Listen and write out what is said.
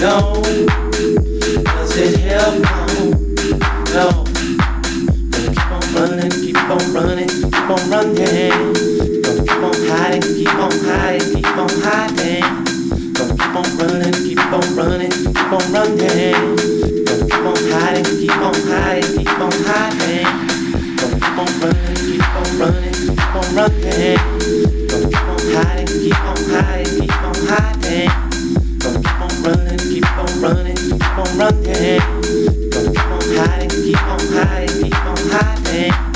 No. Does it help? No. gonna keep on running, keep on running, keep on running. Gotta keep on hiding, keep on hiding, keep on hiding. Gotta keep on running, keep on running, keep on running. Gotta keep on hiding, keep on hiding, keep on hiding. Gotta keep on running, keep on running, keep on running. Gotta keep on hiding, keep on hiding, keep on hiding. Gotta keep on hiding, keep on hiding, keep on hiding.